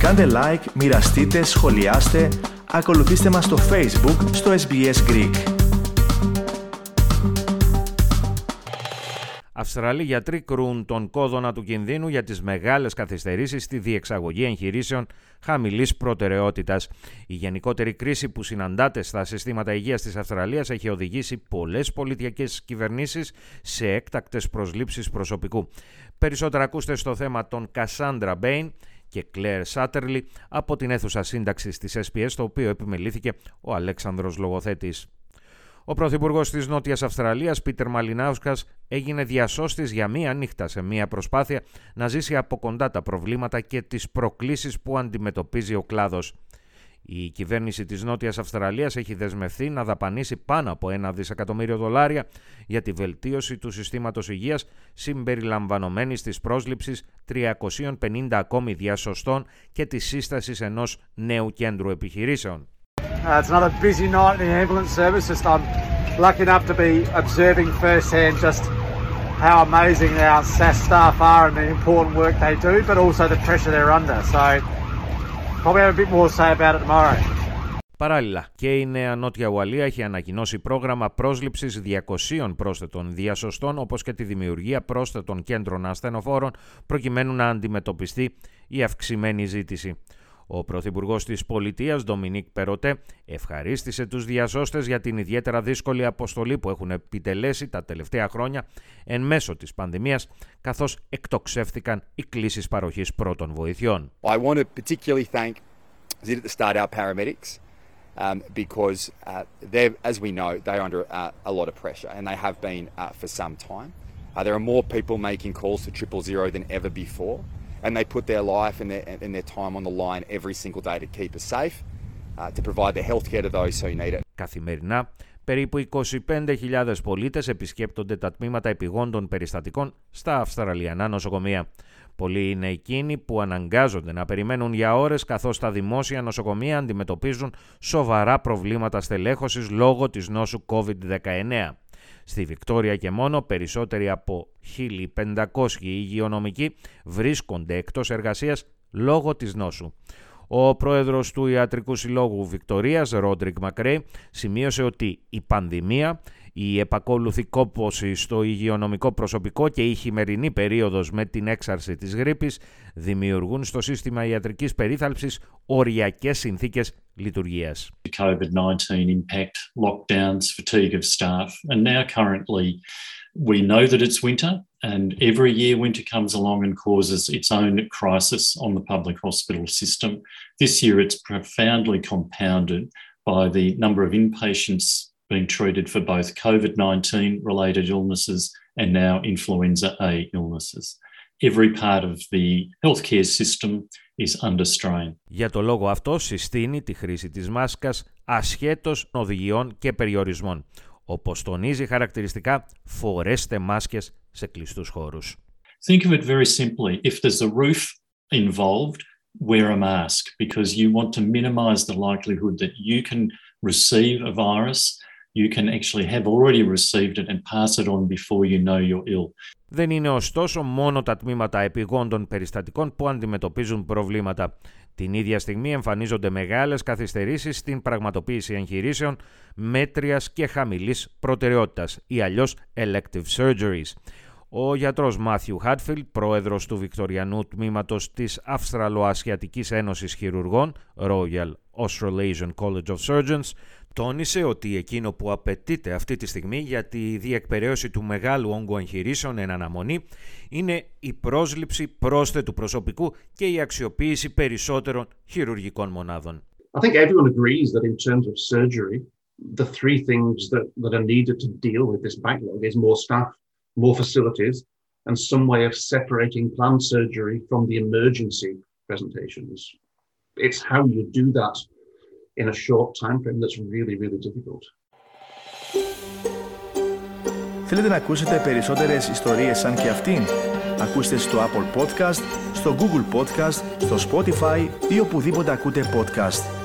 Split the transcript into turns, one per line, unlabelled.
Κάντε like, μοιραστείτε, σχολιάστε, ακολουθήστε μας στο Facebook στο SBS Greek.
Αυστραλοί γιατροί κρούν τον κόδωνα του κινδύνου για τις μεγάλες καθυστερήσεις στη διεξαγωγή εγχειρήσεων χαμηλής προτεραιότητας. Η γενικότερη κρίση που συναντάται στα συστήματα υγείας της Αυστραλίας έχει οδηγήσει πολλές πολιτικές κυβερνήσεις σε έκτακτες προσλήψεις προσωπικού. Περισσότερα ακούστε στο θέμα των Κασάντρα Μπέιν και Κλέρ Σάτερλι από την αίθουσα σύνταξης της SPS, το οποίο επιμελήθηκε ο Αλέξανδρος Λογοθέτης. Ο Πρωθυπουργός της Νότιας Αυστραλίας, Πίτερ Μαλινάουσκα, έγινε διασώστης για μία νύχτα σε μία προσπάθεια να ζήσει από κοντά τα προβλήματα και τις προκλήσεις που αντιμετωπίζει ο κλάδος. Η κυβέρνηση της Νότιας Αυστραλίας έχει δεσμευθεί να δαπανίσει πάνω από ένα δισεκατομμύριο δολάρια για τη βελτίωση του συστήματος υγείας συμπεριλαμβανομένης της πρόσληψης 350 ακόμη διασωστών και της σύστασης ενός νέου κέντρου επιχειρήσεων.
Uh, it's another busy night in the ambulance service. Just I'm lucky enough to be observing firsthand just how amazing our SAS staff are and the important work they do, but also the pressure they're under. So probably have a bit more to say about it tomorrow.
Παράλληλα, και η Νέα Νότια Ουαλία έχει ανακοινώσει πρόγραμμα πρόσληψης 200 πρόσθετων διασωστών, όπως και τη δημιουργία πρόσθετων κέντρων ασθενοφόρων, προκειμένου να αντιμετωπιστεί η αυξημένη ζήτηση. Ο Πρωθυπουργός της Πολιτείας, Ντομινίκ Περοτέ, ευχαρίστησε τους διασώστες για την ιδιαίτερα δύσκολη αποστολή που έχουν επιτελέσει τα τελευταία χρόνια εν μέσω της πανδημίας, καθώς εκτοξεύθηκαν οι κλήσει παροχής πρώτων βοηθειών.
I want to particularly thank the start our paramedics um, because uh, they're, as we know, they're under uh, a lot of pressure and they have been uh, for some time. Uh, there are more people making calls to triple zero than ever before. And they put their life and their, and their time on the line every single day to keep us safe, uh, to provide the healthcare to those who need it.
Καθημερινά, περίπου 25.000 πολίτες επισκέπτονται τα τμήματα επιγόντων περιστατικών στα Αυστραλιανά νοσοκομεία. Πολλοί είναι εκείνοι που αναγκάζονται να περιμένουν για ώρες καθώς τα δημόσια νοσοκομεία αντιμετωπίζουν σοβαρά προβλήματα στελέχωσης λόγω της νόσου COVID-19. Στη Βικτόρια και μόνο περισσότεροι από 1.500 υγειονομικοί βρίσκονται εκτός εργασίας λόγω της νόσου. Ο πρόεδρος του Ιατρικού Συλλόγου Βικτορίας, Ρόντρικ Μακρέι, σημείωσε ότι η πανδημία η επακόλουθη κόπωση στο υγειονομικό προσωπικό και η χειμερινή περίοδος με την έξαρση της γρήπης δημιουργούν στο σύστημα ιατρικής περίθαλψης οριακές συνθήκες λειτουργίας.
COVID-19 impact, lockdowns, fatigue of staff and now currently we know that it's winter and every year winter comes along and causes its own crisis on the public hospital system. This year it's profoundly compounded by the number of inpatients being treated for both COVID 19 related illnesses and now influenza A illnesses. Every part of the healthcare system is under strain.
Για το λόγο αυτό συστήνει τη χρήση της μάσκας ασχέτως οδηγιών και περιορισμών. Όπως τονίζει χαρακτηριστικά, φορέστε μάσκες σε κλειστούς χώρους.
Think of it very simply. If there's a roof involved, wear a mask because you want to minimize the likelihood that you can receive a virus you can actually have already received it and pass it on before you know you're ill.
Δεν είναι ωστόσο μόνο τα τμήματα επιγόντων περιστατικών που αντιμετωπίζουν προβλήματα. Την ίδια στιγμή εμφανίζονται μεγάλες καθυστερήσεις στην πραγματοποίηση εγχειρήσεων μέτριας και χαμηλής προτεραιότητας ή αλλιώς elective surgeries. Ο γιατρός Μάθιου Χάτφιλ, πρόεδρος του Βικτοριανού τμήματος της Αυστραλοασιατικής Ένωσης Χειρουργών, Royal Australasian College of Surgeons, τόνισε ότι εκείνο που απαιτείται αυτή τη στιγμή για τη διεκπαιρέωση του μεγάλου όγκου εγχειρήσεων εν αναμονή είναι η πρόσληψη πρόσθετου προσωπικού και η αξιοποίηση περισσότερων χειρουργικών μονάδων.
I think everyone agrees that in terms of surgery, the three things that, that are needed to deal with this backlog is more staff, more facilities, and some way of separating planned surgery from the emergency presentations. It's how you do that in a short time frame that's really, really difficult.
Θέλετε να ακούσετε περισσότερες ιστορίες σαν και αυτήν? Ακούστε στο Apple Podcast, στο Google Podcast, στο Spotify ή οπουδήποτε ακούτε podcast.